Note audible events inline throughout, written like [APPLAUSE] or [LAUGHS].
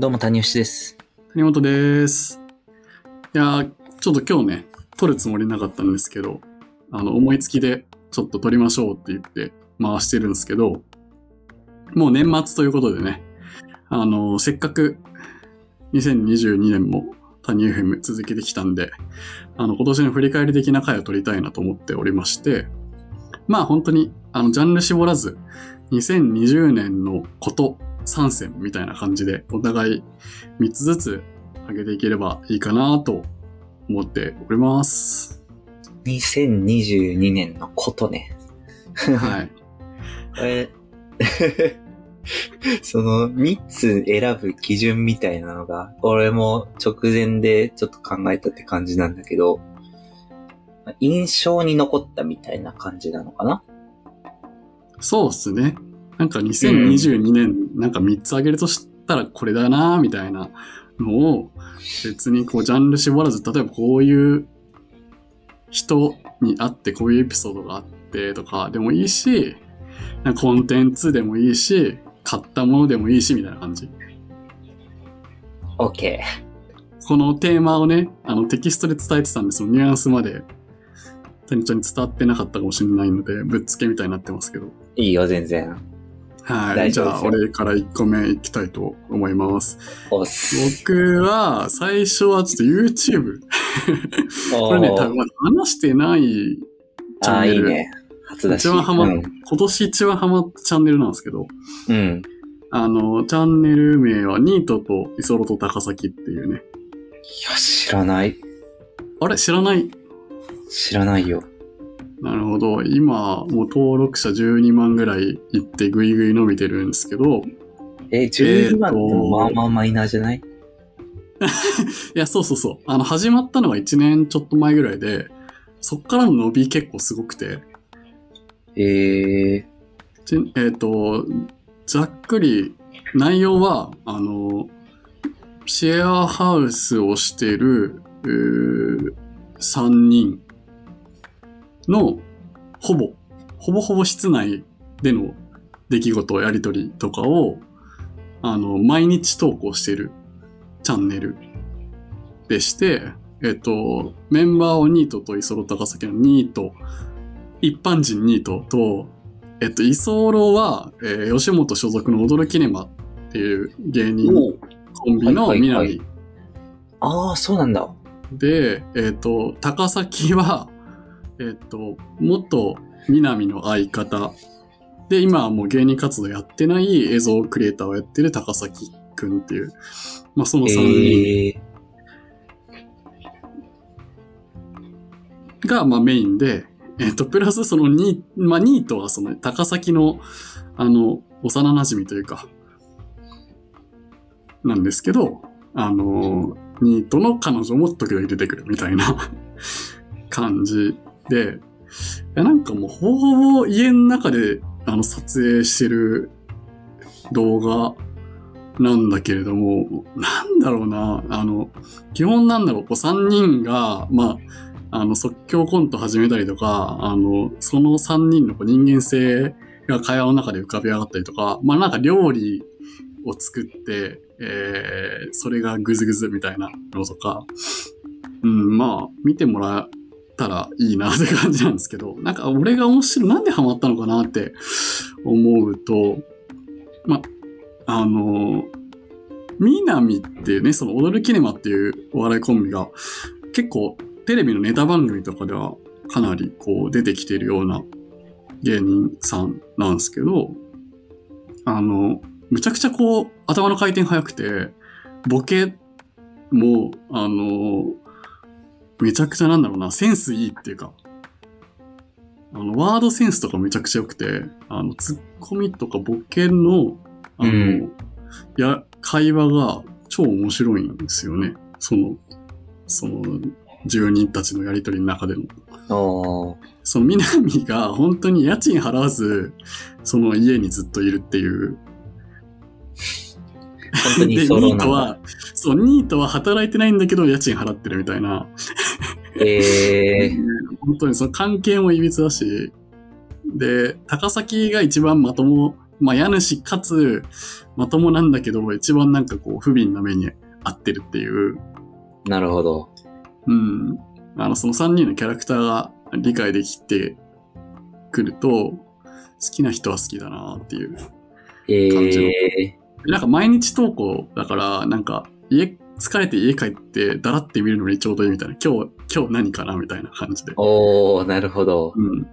どうも、谷吉です。谷本です。いやー、ちょっと今日ね、撮るつもりなかったんですけど、あの、思いつきでちょっと撮りましょうって言って回してるんですけど、もう年末ということでね、あの、せっかく2022年も谷 FM 続けてきたんで、あの、今年の振り返り的な回を撮りたいなと思っておりまして、まあ本当に、あの、ジャンル絞らず、2020年のこと3選みたいな感じで、お互い3つずつ上げていければいいかなと思っております。2022年のことね。はい。[LAUGHS] え [LAUGHS] その3つ選ぶ基準みたいなのが、俺も直前でちょっと考えたって感じなんだけど、印象に残ったみたいな感じなのかな？そうっすね。なんか2022年、なんか3つ上げるとしたらこれだなみたいなのを、別にこうジャンル絞らず、例えばこういう人に会ってこういうエピソードがあってとかでもいいし、コンテンツでもいいし、買ったものでもいいしみたいな感じ。?OK。このテーマをね、あのテキストで伝えてたんですよ。ニュアンスまで、谷ちゃんに伝わってなかったかもしれないので、ぶっつけみたいになってますけど。いいよ、全然。はい。じゃあ、俺から1個目いきたいと思います。僕は、最初はちょっと YouTube。[LAUGHS] これね、多分まだ話してないチャンネル。いいね。初だし。一番ハマっうん。今年一番ハマったチャンネルなんですけど、うん。あの、チャンネル名はニートとイソロと高崎っていうね。いや、知らない。あれ？知らない？知らないよ。なるほど。今、もう登録者12万ぐらいいってぐいぐい伸びてるんですけど、え、12万ってまあまあマイナーじゃない？[LAUGHS] いや、そうそうそう。あの、始まったのが1年ちょっと前ぐらいで、そっからの伸び結構すごくて、ええちえっ、と、ざっくり内容は、あの、シェアハウスをしている、うー3人の、ほぼ、ほぼほぼ室内での出来事、やりとりとかを、あの、毎日投稿しているチャンネルでして、えっ、と、メンバーをニートとイソロ高崎のニート、一般人ニートと、えっと、居候は、えー吉本所属の踊るキネマっていう芸人おコンビのはいはいはい南ああ、そうなんだ。で、えっと、高崎は、えっと、元南の相方。で、今はもう芸人活動やってない映像クリエイターをやってる高崎くんっていう、まあその3人。が、まあ、メインで、えっ、と、プラスそのニ、まあ、ニートはその高崎の、あの、幼馴染というか、なんですけど、あの、ニートの彼女も時々出てくるみたいな [LAUGHS] 感じ。で、なんかもうほぼほぼ家の中であの撮影してる動画なんだけれども、なんだろうな、あの、基本なんだろう、こう3人が、まあ、あの、即興コント始めたりとか、あの、その3人のこう人間性が会話の中で浮かび上がったりとか、まあなんか料理を作って、えー、それがグズグズみたいなのとか、うん、まあ、見てもらったらいいなって感じなんですけど、なんか俺が面白い、なんでハマったのかなって思うと、まあ、の、ミナミっていうね、その踊るキネマっていうお笑いコンビが結構テレビのネタ番組とかではかなりこう出てきてるような芸人さんなんですけど、あの、むちゃくちゃこう頭の回転早くて、ボケも、あの、めちゃくちゃなんだろうな、センスいいっていうか、あの、ワードセンスとかめちゃくちゃ良くて、あの、ツッコミとかボケの、あの、うんや、会話が超面白いんですよね。その、その、住人たちのやりとりの中での。おーその南が本当に家賃払わず、その家にずっといるっていう。本当にで、ニ。ートは、そう、ニートは働いてないんだけど家賃払ってるみたいな。ええ [LAUGHS] 本当にその関係もいびつだし、で、高崎が一番まともまあ家主かつ、まともなんだけど、一番なんかこう、不憫な目に遭ってるっていう、なるほど。うん。あの、その3人のキャラクターが理解できてくると、好きな人は好きだなっていう。感じのえなんか毎日投稿だから、なんか家、疲れて家帰ってだらって見るのにちょうどいいみたいな。今日、今日何かなみたいな感じでー、。おー、なるほど。うん。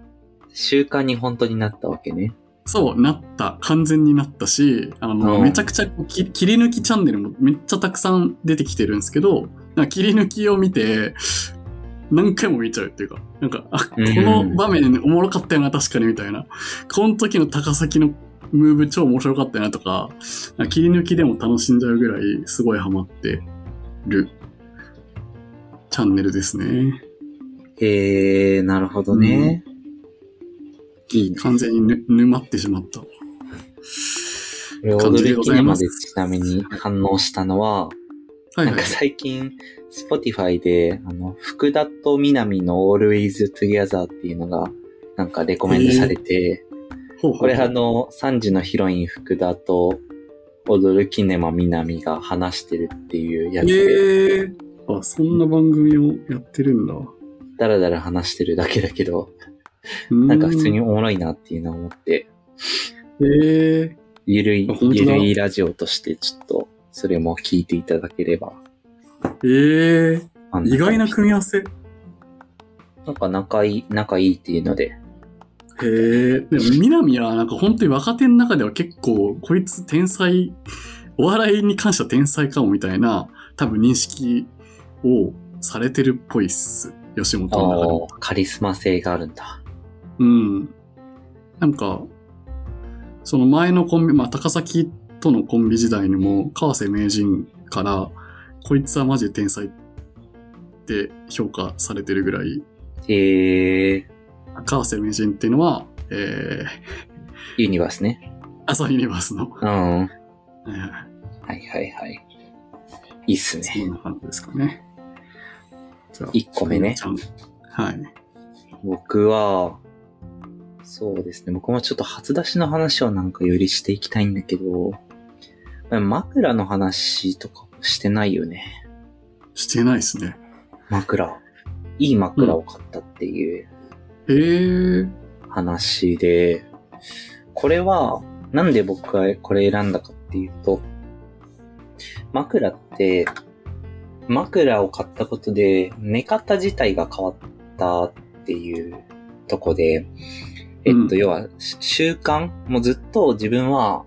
習慣に本当になったわけね。そう、なった。完全になったし、あの、うんめちゃくちゃき切り抜きチャンネルもめっちゃたくさん出てきてるんですけど、なんか切り抜きを見て、何回も見ちゃうっていうか、なんか、あ、こうんの場面おもろかったよな、確かにみたいな。この時の高崎のムーブ超面白かったよなとか、切り抜きでも楽しんじゃうぐらいすごいハマってるチャンネルですね。えー、なるほどね。いいね。完全にぬ沼ってしまった。踊るキネマでちなみに反応したのは、はいはいなんか。最近、Spotify で、あの、福田と南の Always Together っていうのが、なんかレコメンドされて、ほうほうほう。これあの、3時のヒロイン福田と、踊るキネマ南が話してるっていうやつで、ええあ、そんな番組をやってるんだ。だらだら話してるだけだけど、ななんか普通におもろいなっていうのを思って、ええゆるいゆるいラジオとしてちょっと、それも聞いていただければ。ええあんな意外な組み合わせ。へなんか仲いい、仲いいっていうので、え。でも、南はなんか本当に若手の中では結構、こいつ天才、お笑いに関しては天才かもみたいな、多分認識をされてるっぽいっす。吉本の中でカリスマ性があるんだ。うん。なんか、その前のコンビ、まあ、高崎とのコンビ時代にも、川瀬名人から、こいつはマジで天才って評価されてるぐらい、へえ川瀬名人っていうのは、えー、ユニバースね。朝ユニバースの、うん。はえーいはいはい。いいっすね。そんな感じですかね。じゃあ、1個目ねはい。僕は、そうですね。僕もちょっと初出しの話をなんかよりしていきたいんだけど、枕の話とかしてないよね。してないですね。枕。いい枕を買ったっていうえー、話で、これは、なんで僕がこれ選んだかっていうと、枕って、枕を買ったことで、寝方自体が変わったっていうとこで、えっと、うん。要は、し習慣もうずっと自分は、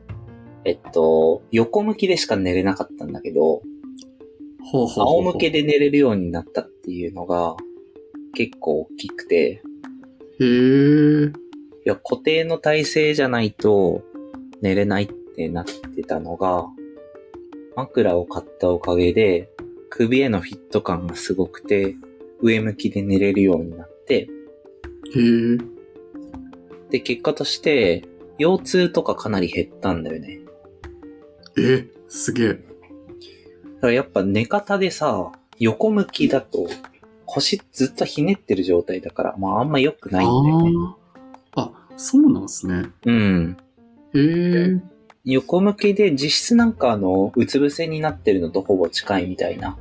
えっと、横向きでしか寝れなかったんだけど、ほうほうほうほう。仰向けで寝れるようになったっていうのが、結構大きくて、へー、いや、固定の体勢じゃないと寝れないってなってたのが、枕を買ったおかげで、首へのフィット感がすごくて、上向きで寝れるようになって、へー、で、結果として、腰痛とかかなり減ったんだよね。え、すげえ。だからやっぱ寝方でさ、横向きだと、腰ずっとひねってる状態だから、まああんま良くないんだよね。あそうなんですね。うん。へー、横向きで実質なんかあの、うつ伏せになってるのとほぼ近いみたいな、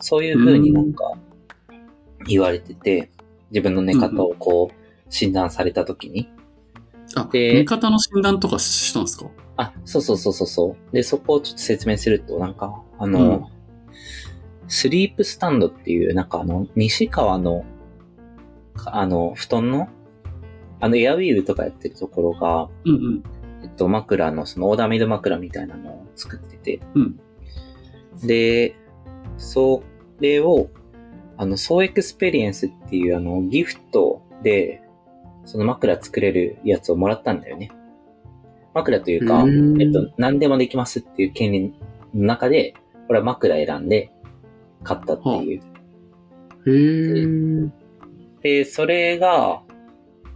そういう風になんか言われてて、自分の寝方をこう診断された時に。あ、で寝方の診断とかしたんですか？あ、そうそうそうそうそう。で、そこをちょっと説明すると、なんか、あの、スリープスタンドっていう、なんかあの、西川の、かあの、布団の、あの、エアウィーヴとかやってるところが、うんうん。えっと、枕の、そのオーダーメイド枕みたいなのを作ってて。うんで、それを、あの、ソーエクスペリエンスっていうあの、ギフトで、その枕作れるやつをもらったんだよね。枕というか、えっと、何でもできますっていう権利の中で、俺は枕選んで買ったっていう。へー、で、それが、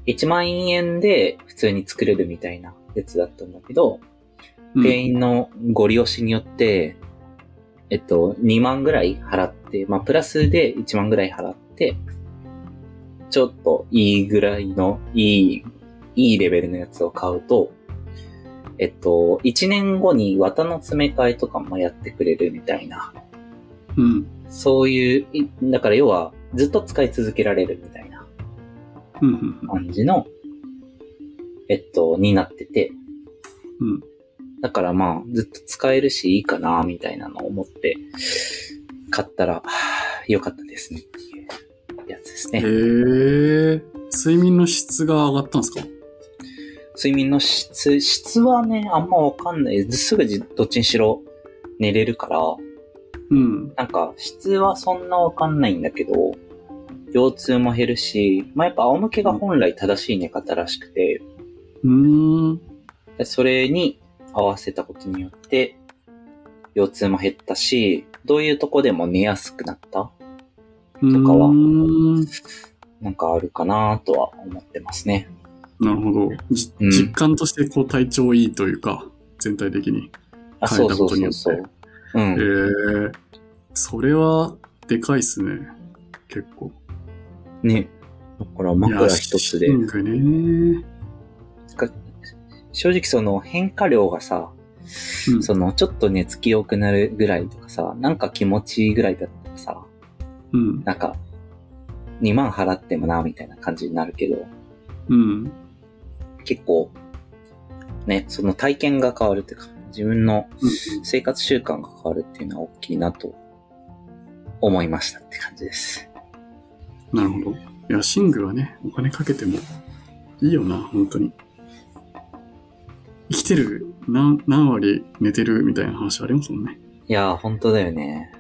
1万円で普通に作れるみたいなやつだったんだけど、うん店員のご利用しによって、えっと、2万ぐらい払って、まあ、プラスで1万ぐらい払って、ちょっといいぐらいの、いい、いいレベルのやつを買うと、えっと、1年後に綿の詰め替えとかもやってくれるみたいな、うん。そういう、いだから要はずっと使い続けられるみたいな。感じの、えっと、になってて、うん。だからまあ、ずっと使えるしいいかな、みたいなのを思って、買ったら、よかったですねっていうやつですへね。え。睡眠の質が上がったんですか？睡眠の質、質はね、あんまわかんない。すぐじどっちにしろ寝れるから、うん。なんか質はそんなわかんないんだけど、腰痛も減るし、まあ、やっぱ仰向けが本来正しい寝方らしくて、うーん。でそれに合わせたことによって、腰痛も減ったし、どういうとこでも寝やすくなった？とかはななんかあるかなとは思ってますね。るほど。実感としてこう体調いいというか、全体的に。あ、変えたそうそことによってうそうそう。うん。へえ。それは、でかいっすね。結構。ね。だから枕一つでね。正直その変化量がさ、うんそのちょっと寝つき良くなるぐらいとかさ、なんか気持ちいいぐらいだったらさ、うん。なんか2万払ってもな、みたいな感じになるけど、うん。結構、ね、その体験が変わるっていうか、自分のうん生活習慣が変わるっていうのは大きいなと思いましたって感じです。なるほど。いや、寝具はね、お金かけてもいいよな、本当に。生きてる、何、何割寝てるみたいな話ありますもんね。いやー、本当だよね。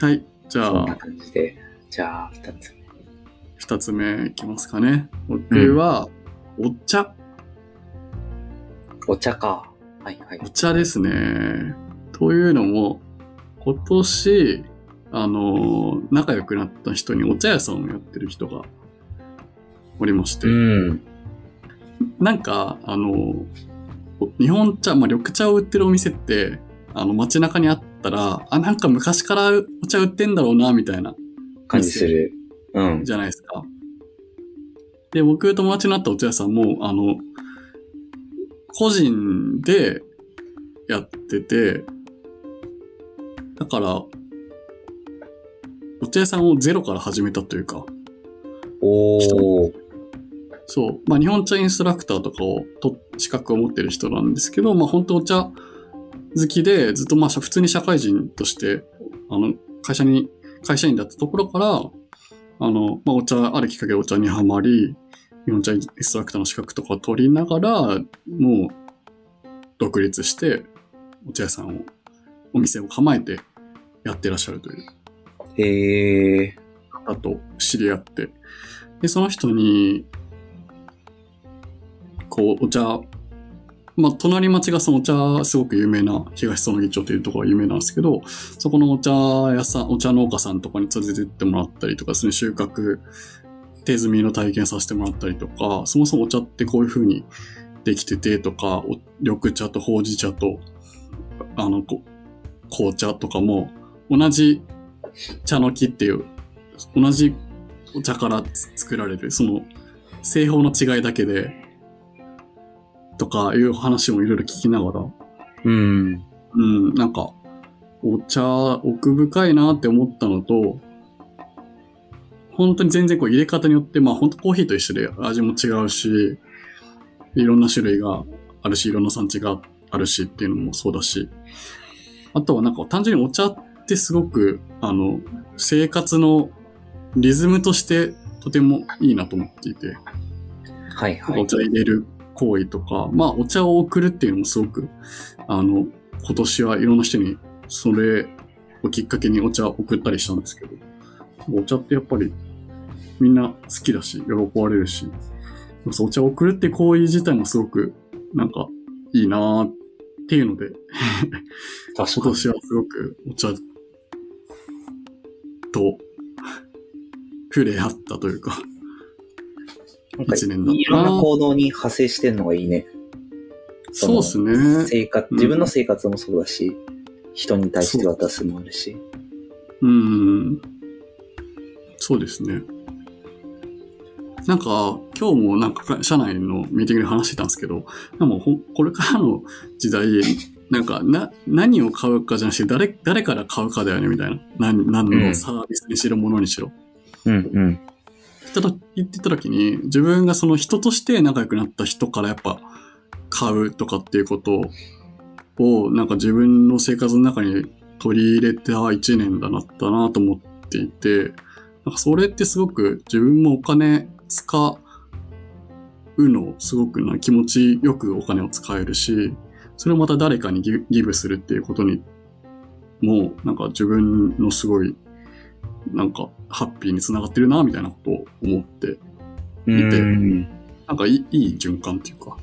はい。じゃそんなあ、感じで。じゃあ、二つ目。二つ目いきますかね。僕は、お茶。お茶か。はいはいお。茶ですね。というのも、今年、あの、仲良くなった人にお茶屋さんをやってる人がおりまして、うん。なんか、あの、日本茶、まあ、緑茶を売ってるお店って、あの、街中にあったら、あ、なんか昔からお茶売ってんだろうな、みたいな、感じする。うん。じゃないですか。で、僕友達になったお茶屋さんも、あの、個人でやってて、だから、お茶屋さんをゼロから始めたというか、おー。そう。まあ、日本茶インストラクターとかをと資格を持ってる人なんですけど、まあ、本当お茶好きで、ずっとまあ、普通に社会人として、あの、会社に、会社員だったところから、あの、まあ、お茶、あるきっかけでお茶にはまり、日本茶インストラクターの資格とかを取りながら、もう、独立して、お茶屋さんを、お店を構えてやってらっしゃるというへえ。方と知り合って、で、その人に、こう、お茶、まあ、隣町がそのお茶、すごく有名な東園木町というところが有名なんですけど、そこのお茶屋さん、お茶農家さんとかに連れてってもらったりとかですね、収穫、手摘みの体験させてもらったりとか、そもそもお茶ってこういう風にできててとか、お緑茶とほうじ茶と、あの、こ紅茶とかも、同じ茶の木っていう、同じお茶からつ作られる、その、製法の違いだけで、とかいう話もいろいろ聞きながら、うん。うん、なんか、お茶、奥深いなって思ったのと、本当に全然こう入れ方によって、まあ本当コーヒーと一緒で味も違うし、いろんな種類があるし、いろんな産地があるしっていうのもそうだし、あとはなんか単純にお茶ってすごく、あの、生活のリズムとしてとてもいいなと思っていて、はいはい。お茶入れる行為とか、まあお茶を送るっていうのもすごく、あの、今年はいろんな人にそれをきっかけにお茶を送ったりしたんですけど、お茶ってやっぱりみんな好きだし、喜ばれるし、そうお茶を送るって行為自体もすごくなんかいいなーっていうので。今年はすごくお茶と触れ合ったというか、一年だったないろんな行動に派生してんのがいいね。そうですね。ね。生活、うん自分の生活もそうだし、人に対して渡すもあるし。うん。そうですね。なんか、今日もなんか社内のミーティングで話してたんですけど、でもほこれからの時代、なんか、な、何を買うかじゃなくて、誰、誰から買うかだよね、みたいな。何、何のサービスにしろ、ものにしろ。うんうん。ただ言ってた時に、自分がその人として仲良くなった人からやっぱ買うとかっていうことを、なんか自分の生活の中に取り入れた一年だなったなと思っていて、なんかそれってすごく自分もお金使うのすごくな気持ちよくお金を使えるし、それをまた誰かにギギブするっていうことにもうなんか自分のすごいなんかハッピーにつながってるなみたいなことを思って、う見てん。なんかいいいい循環っていうか、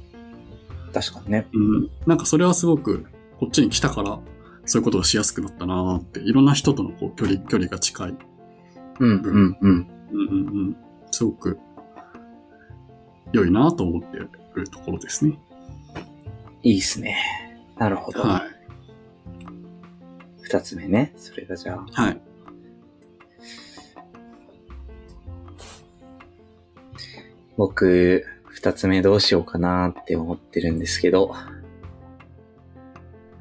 確かにね。うん、なんかそれはすごくこっちに来たからそういうことがしやすくなったなって、いろんな人とのこう距離、距離が近い。うんうんうん。うんうんうん。すごく良いなと思ってるところですね。いいっすね。なるほど。は二つ目ね。それがじゃあ。い。はい。僕、二つ目どうしようかなって思ってるんですけど。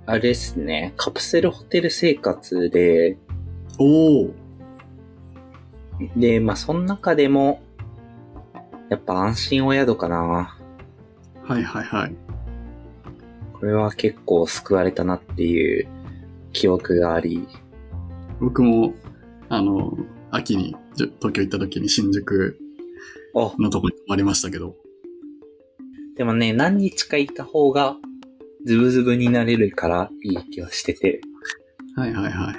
あれですね。カプセルホテル生活で、おお。で、まあ、その中でも、やっぱ安心お宿かな。はいはいはい。これは結構救われたなっていう記憶があり。僕も、あの、秋に東京行った時に新宿あ、のとこに泊まりましたけど。でもね、何日かいた方が、ズブズブになれるからいい気はしてて、はいはいはい。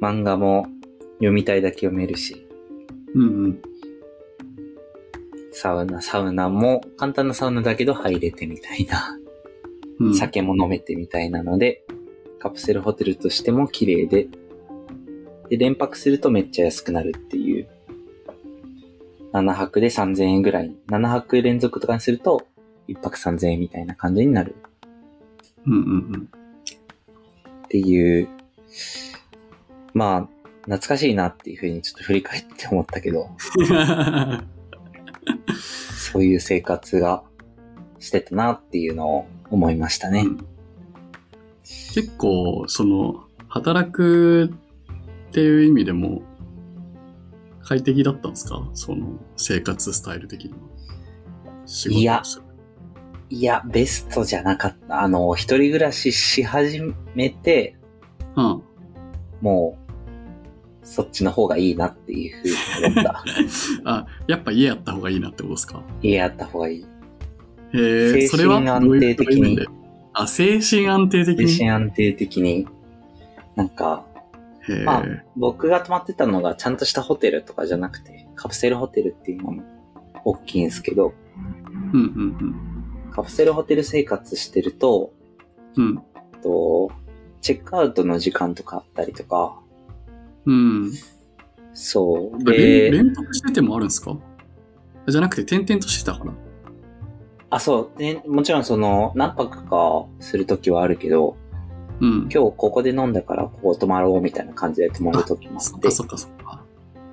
漫画も読みたいだけ読めるし、うんうん。サウナ、サウナも簡単なサウナだけど入れてみたいな、うん、酒も飲めてみたいなので、カプセルホテルとしても綺麗で、で、連泊するとめっちゃ安くなるっていう、7泊で3000円ぐらい、7泊連続とかにすると、1泊3000円みたいな感じになる。うんうん。っていう、まあ、懐かしいなっていうふうにちょっと振り返って思ったけど、うん。そういう生活がしてたなっていうのを思いましたね。結構、その、働くっていう意味でも、快適だったんですか？その、生活スタイル的にいやいや、ベストじゃなかった。あの、一人暮らしし始めて、うん。もう、そっちの方がいいなっていうふうに思った。[LAUGHS] あ、やっぱ家やった方がいいなってことですか？家あった方がいい。へえ、精それは神安定的にあ、精神安定的精に。神安定的に。なんか。まあ僕が泊まってたのがちゃんとしたホテルとかじゃなくて、カプセルホテルっていうのも大きいんですけど、うんうんカプセルホテル生活してると、うん。うん。と、チェックアウトの時間とかあったりとか、うん。そう。連で、連泊しててもあるんですか？じゃなくて転々としてたから。あ、そう。で、もちろんその、何泊かするときはあるけど、うん。今日ここで飲んだからここ泊まろうみたいな感じで泊まるときもあっ。そってかそっかそっか。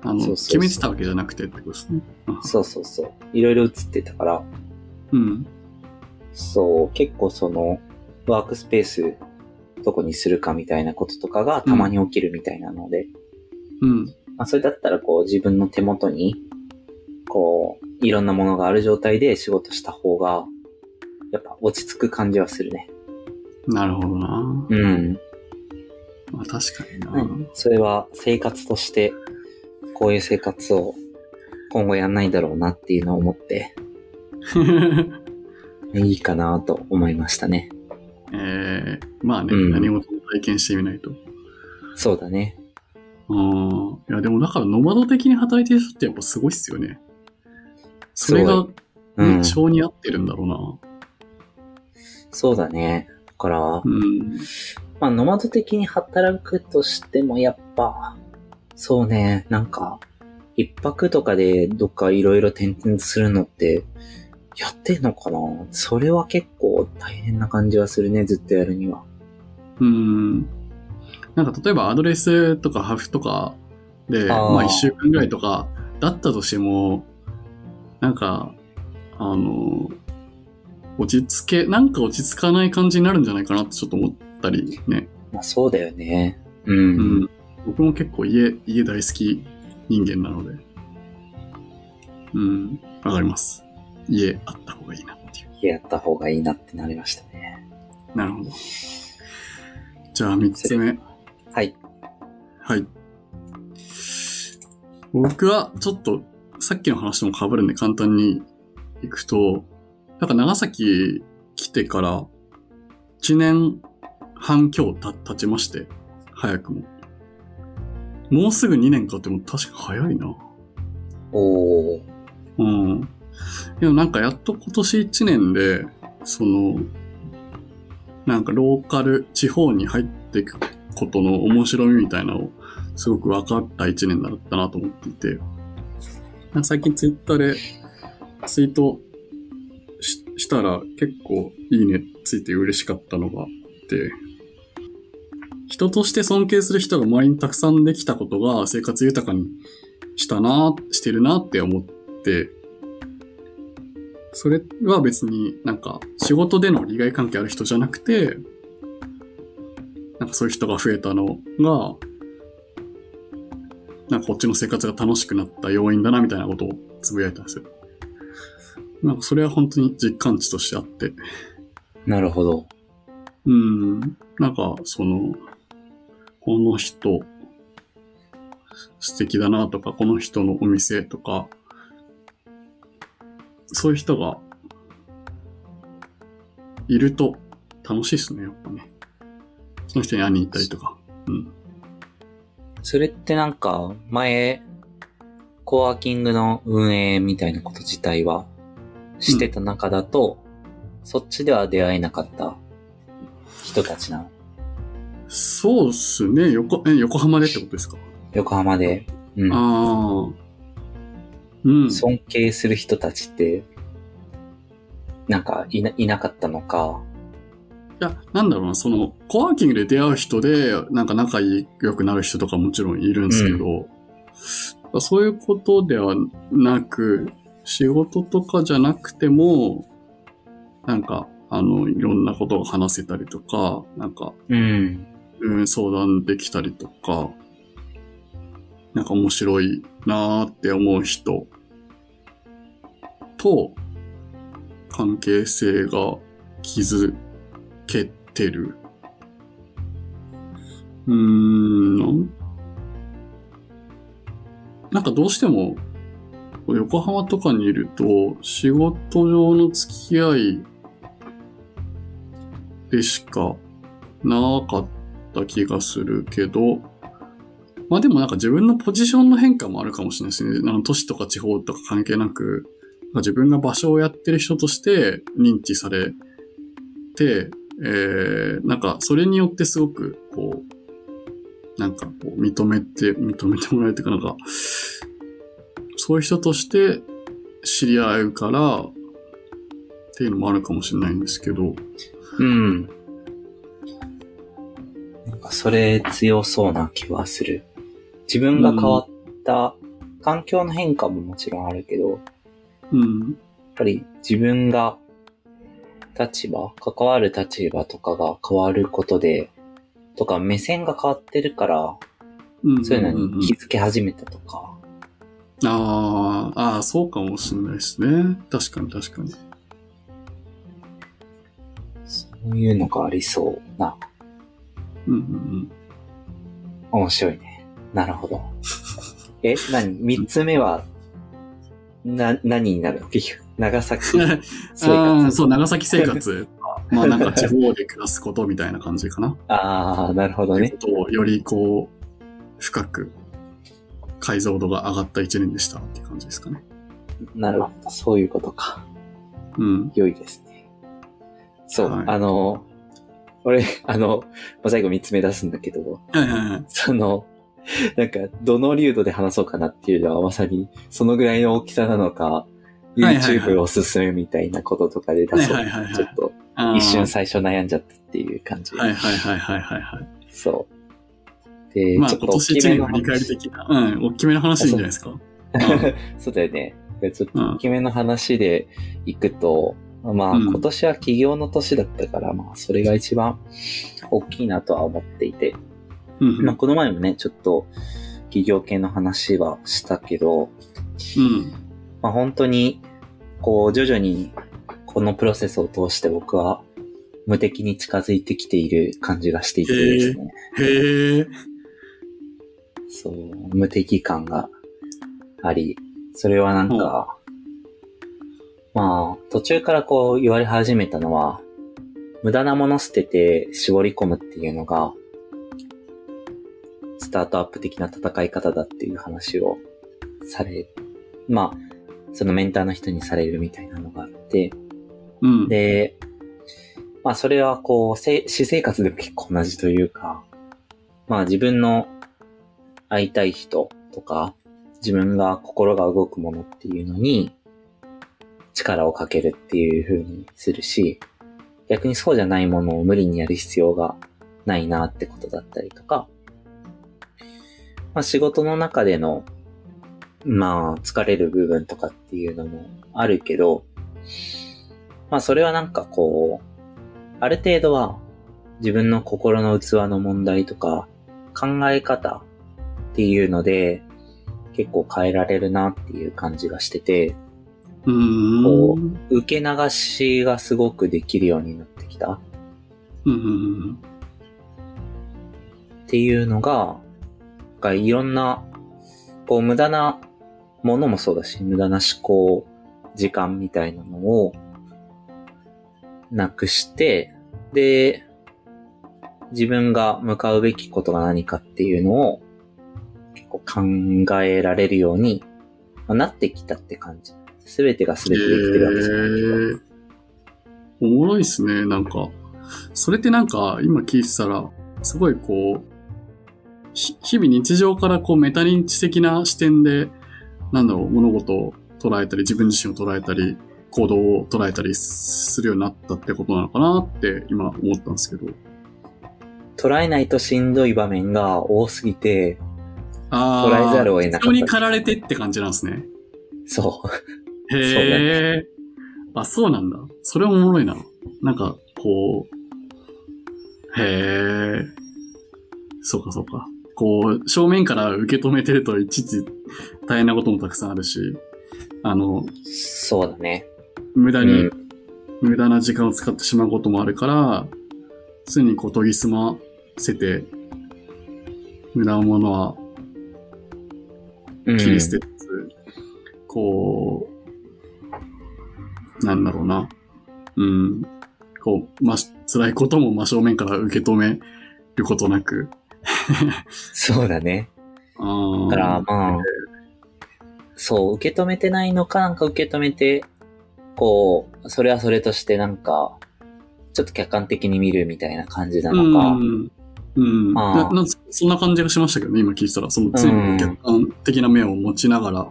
あの、そうそう決めてたわけじゃなくてってことですね。うんそうそうそう。いろいろ映ってたから、うん。そう、結構その、ワークスペース、どこにするかみたいなこととかがたまに起きるみたいなので、うん。まあそれだったらこう自分の手元に、こう、いろんなものがある状態で仕事した方が、やっぱ落ち着く感じはするね。なるほどな。うん。まあ確かにな。それは生活として、こういう生活を今後やんないだろうなっていうのを思って、[LAUGHS] いいかなと思いましたね。えー、まあね、うん何事も体験してみないと。そうだね。うん。いや、でもだから、ノマド的に働いてる人ってやっぱすごいっすよね。それが、うね、ん。性に合ってるんだろうな。そうだね。だから、うん。まあ、ノマド的に働くとしても、やっぱ、そうね、なんか、一泊とかでどっかいろいろ転々するのって、やってんのかな？それは結構大変な感じはするね、ずっとやるには。うん。なんか例えばアドレスとかハフとかで、あーまあ一週間ぐらいとかだったとしても、なんか、あの、落ち着け、なんか落ち着かない感じになるんじゃないかなってちょっと思ったりね。まあそうだよね。う。うんん。僕も結構家、家大好き人間なので。うん。わかります。家あった方がいいなっていう。やった方がいいなってなりましたね。なるほど。じゃあ三つ目。はい。はい。僕はちょっとさっきの話とも被るんで簡単に行くと、なんか長崎来てから1年半今日た経ちまして、早くも。もうすぐ2年かっても確か早いな。おー。うん。でもなんかやっと今年1年で、その、なんかローカル地方に入っていくことの面白みみたいなのをすごく分かった1年だったなと思っていて、最近ツイッターでツイートししたら結構いいねついて嬉しかったのがあって、人として尊敬する人が周りにたくさんできたことが生活豊かにしたな、してるなって思って、それは別になんか仕事での利害関係ある人じゃなくて、なんかそういう人が増えたのが、なんかこっちの生活が楽しくなった要因だなみたいなことをつぶやいたんですよ。なんかそれは本当に実感値としてあって、なるほど。うん、なんかその、この人素敵だなとか、この人のお店とか、そういう人がいると楽しいですね、やっぱね。その人に会いに行ったりとか。うん。それってなんか、前、コワーキングの運営みたいなこと自体はしてた中だと、そっちでは出会えなかった人たちなの？そうっすね。横、え、横浜でってことですか？横浜で。うん。ああ。うん。尊敬する人たちって、なんかいな、いなかったのか？いや、なんだろうな、その、コワーキングで出会う人で、なんか仲良くなる人とかもちろんいるんですけど、そういうことではなく、仕事とかじゃなくても、なんか、あの、いろんなことが話せたりとか、なんか、うん。うん、相談できたりとか、なんか面白いなーって思う人と関係性が築けてる。うーん、なんかどうしても横浜とかにいると仕事上の付き合いでしかなかった気がするけど、まあでもなんか自分のポジションの変化もあるかもしれないですね。あの都市とか地方とか関係なく、自分が場所をやってる人として認知されて、えー、なんかそれによってすごくこう、なんかこう認めて、認めてもらえるというかなんか、そういう人として知り合うからっていうのもあるかもしれないんですけど、うん。なんかそれ強そうな気はする。自分が変わった、環境の変化ももちろんあるけど、やっうん、ぱり自分が立場、関わる立場とかが変わることで、とか目線が変わってるから、うんそういうのんんんに気づき始めたとか、ああ、ああ、そうかもしれないですね。確かに確かに。そういうのがありそうな、うんうん面白いね。なるほど。え、何？三つ目は、な、何になるの？長崎うん。[LAUGHS] 生活。そう、長崎生活。[LAUGHS] まあなんか地方で暮らすことみたいな感じかな。[LAUGHS] ああ、なるほどね。とをよりこう、深く解像度が上がった一年でしたって感じですかね。なるほど。そういうことか。うん。良いですね。そう、はいあの、俺、あの、まあ最後三つ目出すんだけど、はいはいはい。その、[LAUGHS] なんか、どの流度で話そうかなっていうのはまさに、そのぐらいの大きさなのか、YouTube おすすめみたいなこととかで出そう。はいはいはいはいちょっと、一瞬最初悩んじゃったっていう感じ。はいはいはいはいはいはい。そう。で、まあちょっと大今年一きめの年の振り返り的な、うん、大きめの話じゃないですか。[LAUGHS] そうだよね。でちょっと大きめの話でいくと、まあうん今年は起業の年だったから、まあそれが一番大きいなとは思っていて、うん。まあこの前もね、ちょっと起業系の話はしたけど、うん。まあ本当に、こう徐々にこのプロセスを通して僕は無敵に近づいてきている感じがしていてですね。へえ。そう、無敵感があり、それはなんか、まあ、途中からこう言われ始めたのは、無駄なもの捨てて絞り込むっていうのが、スタートアップ的な戦い方だっていう話をされ、まあ、そのメンターの人にされるみたいなのがあって、うん。で、まあそれはこう、せ私生活でも結構同じというか、まあ自分の会いたい人とか、自分が心が動くものっていうのに力をかけるっていう風にするし、逆にそうじゃないものを無理にやる必要がないなってことだったりとか、まあ仕事の中での、まあ疲れる部分とかっていうのもあるけど、まあそれはなんかこう、ある程度は自分の心の器の問題とか考え方っていうので結構変えられるなっていう感じがしてて、うーん。こうん受け流しがすごくできるようになってきたうんうん。っていうのが、がいろんな、こう無駄なものもそうだし、無駄な思考、時間みたいなのをなくして、で、自分が向かうべきことが何かっていうのを結構考えられるようになってきたって感じ。すべてがすべてできてるわけじゃないけど。へーおもろいっすね、なんか。それってなんか、今聞いてたら、すごいこう、日々日常からこうメタ認知的な視点で、なんだろう、物事を捉えたり、自分自身を捉えたり、行動を捉えたりするようになったってことなのかなって今思ったんですけど。捉えないとしんどい場面が多すぎて、あ捉えざるを得なかった人に駆られてって感じなんですね。そう。へえ。あ、そうなんだ。それおもろいな。なんか、こう、へえ。そうかそうか。こう、正面から受け止めてるといちいち大変なこともたくさんあるし、あの、そうだね。無駄に、うん無駄な時間を使ってしまうこともあるから、常にこう研ぎ澄ませて、無駄なものはうん。切り捨てつつ、こう、なんだろうな。うん。こう、ま、辛いことも真正面から受け止めることなく。そうだね。あだから、まあ、そう、受け止めてないのかなんか受け止めて、こう、それはそれとしてなんか、ちょっと客観的に見るみたいな感じなのか。うん。うん。あーななそんな感じがしましたけどね、今聞いてたら。その、常に客観的な目を持ちながら。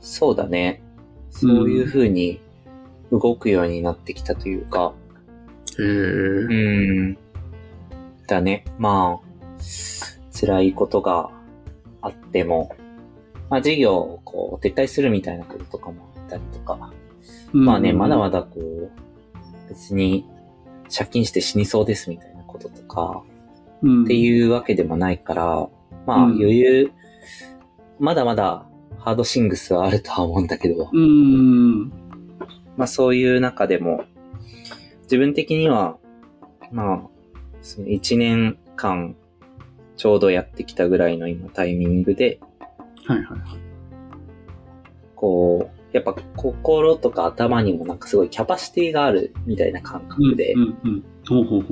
そうだね。そういう風に動くようになってきたというか、へえ。うん。だね。まあ、辛いことがあっても、まあ事業をこう撤退するみたいなこととかもあったりとか、まあね、まだまだこう、別に借金して死にそうですみたいなこととか、だっていうわけでもないから、まあうん余裕、まだまだハードシングスはあるとは思うんだけど、うん。うん。まあそういう中でも、自分的には、まあ、その1年間ちょうどやってきたぐらいの今タイミングで、はいはいはい。こう、やっぱ心とか頭にもなんかすごいキャパシティがあるみたいな感覚で。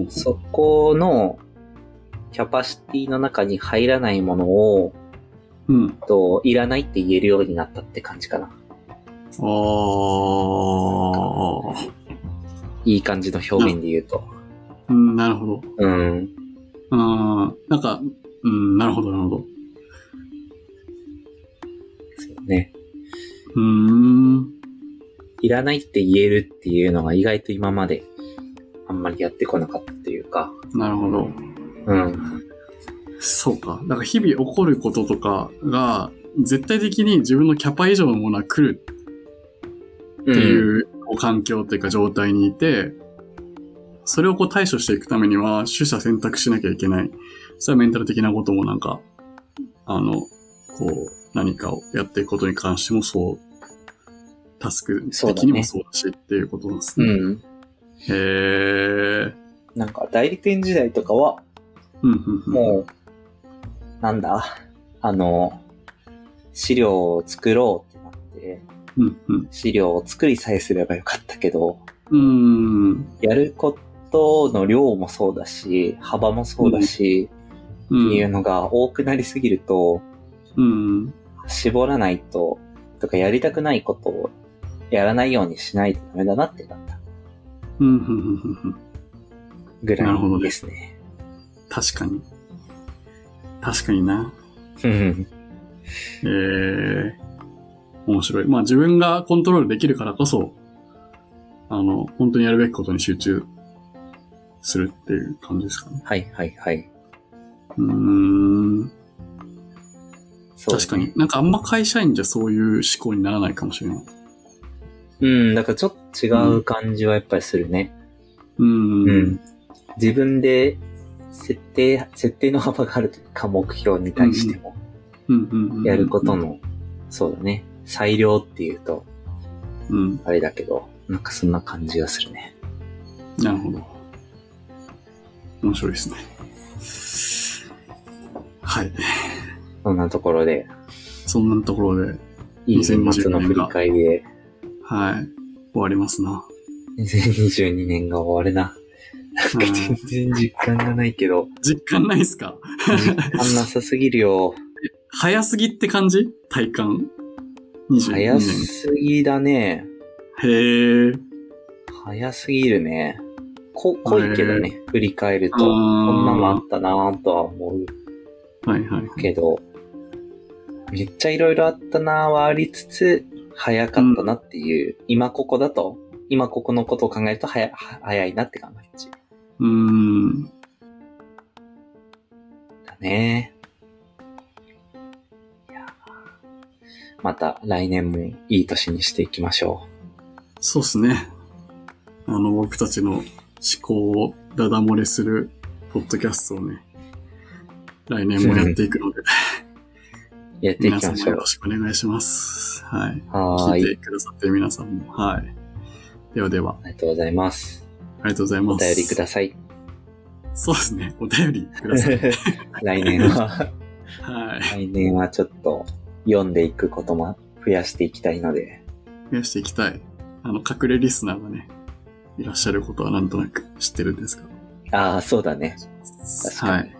そこのキャパシティの中に入らないものを、うん。と、いらないって言えるようになったって感じかな。ああ。いい感じの表現で言うと。うん、なるほど。うん。ああ、なんか、うん、なるほど、なるほど。そうね。うーん。いらないって言えるっていうのが意外と今まであんまりやってこなかったというか。なるほど。うん。そうか。だから日々起こることとかが、絶対的に自分のキャパ以上のものは来るっていう、環境っていうか状態にいて、それをこう対処していくためには、取捨選択しなきゃいけない。それはメンタル的なこともなんか、あの、こう、何かをやっていくことに関してもそう、タスク的にもそうだしっていうことですね。うん。へー。なんか、代理店時代とかは、もう、なんだ、あの、資料を作ろうってなって。資料を作りさえすればよかったけど、うーん。やることの量もそうだし、幅もそうだし、うっていうんのが多くなりすぎると、うん。絞らないと、とかやりたくないことをやらないようにしないとダメだなってなったうん。うん。うん。うん。ぐらなるほどねいですね。確かに。確かにな。うんえー、面白い。まあ自分がコントロールできるからこそ、あの、本当にやるべきことに集中するっていう感じですかね？はいはいはい。うーん。そう確かに。。なんかあんま会社員じゃそういう思考にならないかもしれない。うん、だからちょっと違う感じはやっぱりするね。うーん。うん。自分で設定、設定の幅があるというか目標に対してもうんうんうん。やること。の、そうだね。裁量っていうとうん。あれだけど、なんかそんな感じがするね。なるほど。面白いですね。はい。そんなところで、そんなところで、いい年末の振り返りで、はい。終わりますな。2022年が終わるな。なんか全然実感がないけど、実感ないっすか？実感なさすぎるよ。[LAUGHS] 早すぎって感じ？体感？22早年。すぎだね。へえ。早すぎるね。こ、濃いけどね、振り返ると。こんなのあったなぁとは思うはいはい。けど、めっちゃいろいろあったなぁはありつつ、早かったなっていう、今ここだと、今ここのことを考えると早は早いなって感じうーん。だね。いやまた来年もいい年にしていきましょそうっすね。あの、僕たちの思考をダダ漏れするポッドキャストをね、来年もやっていくので、う。やってい皆きましょうさんもよろ。しくお願いします。はい。はーい。聞いてくださってる皆さんも。はい。ではでは、ありがとうございます。ありがとうございおます。便りください。そうですね。お便りください。[LAUGHS] 来年は、はい。来年はちょっと読んでいくことも増やしていきたいので、増やしていきたい。あの、隠れリスナーがね、いらっしゃることはなんとなく知ってるんですが。ああ、そうだね。確かにはい。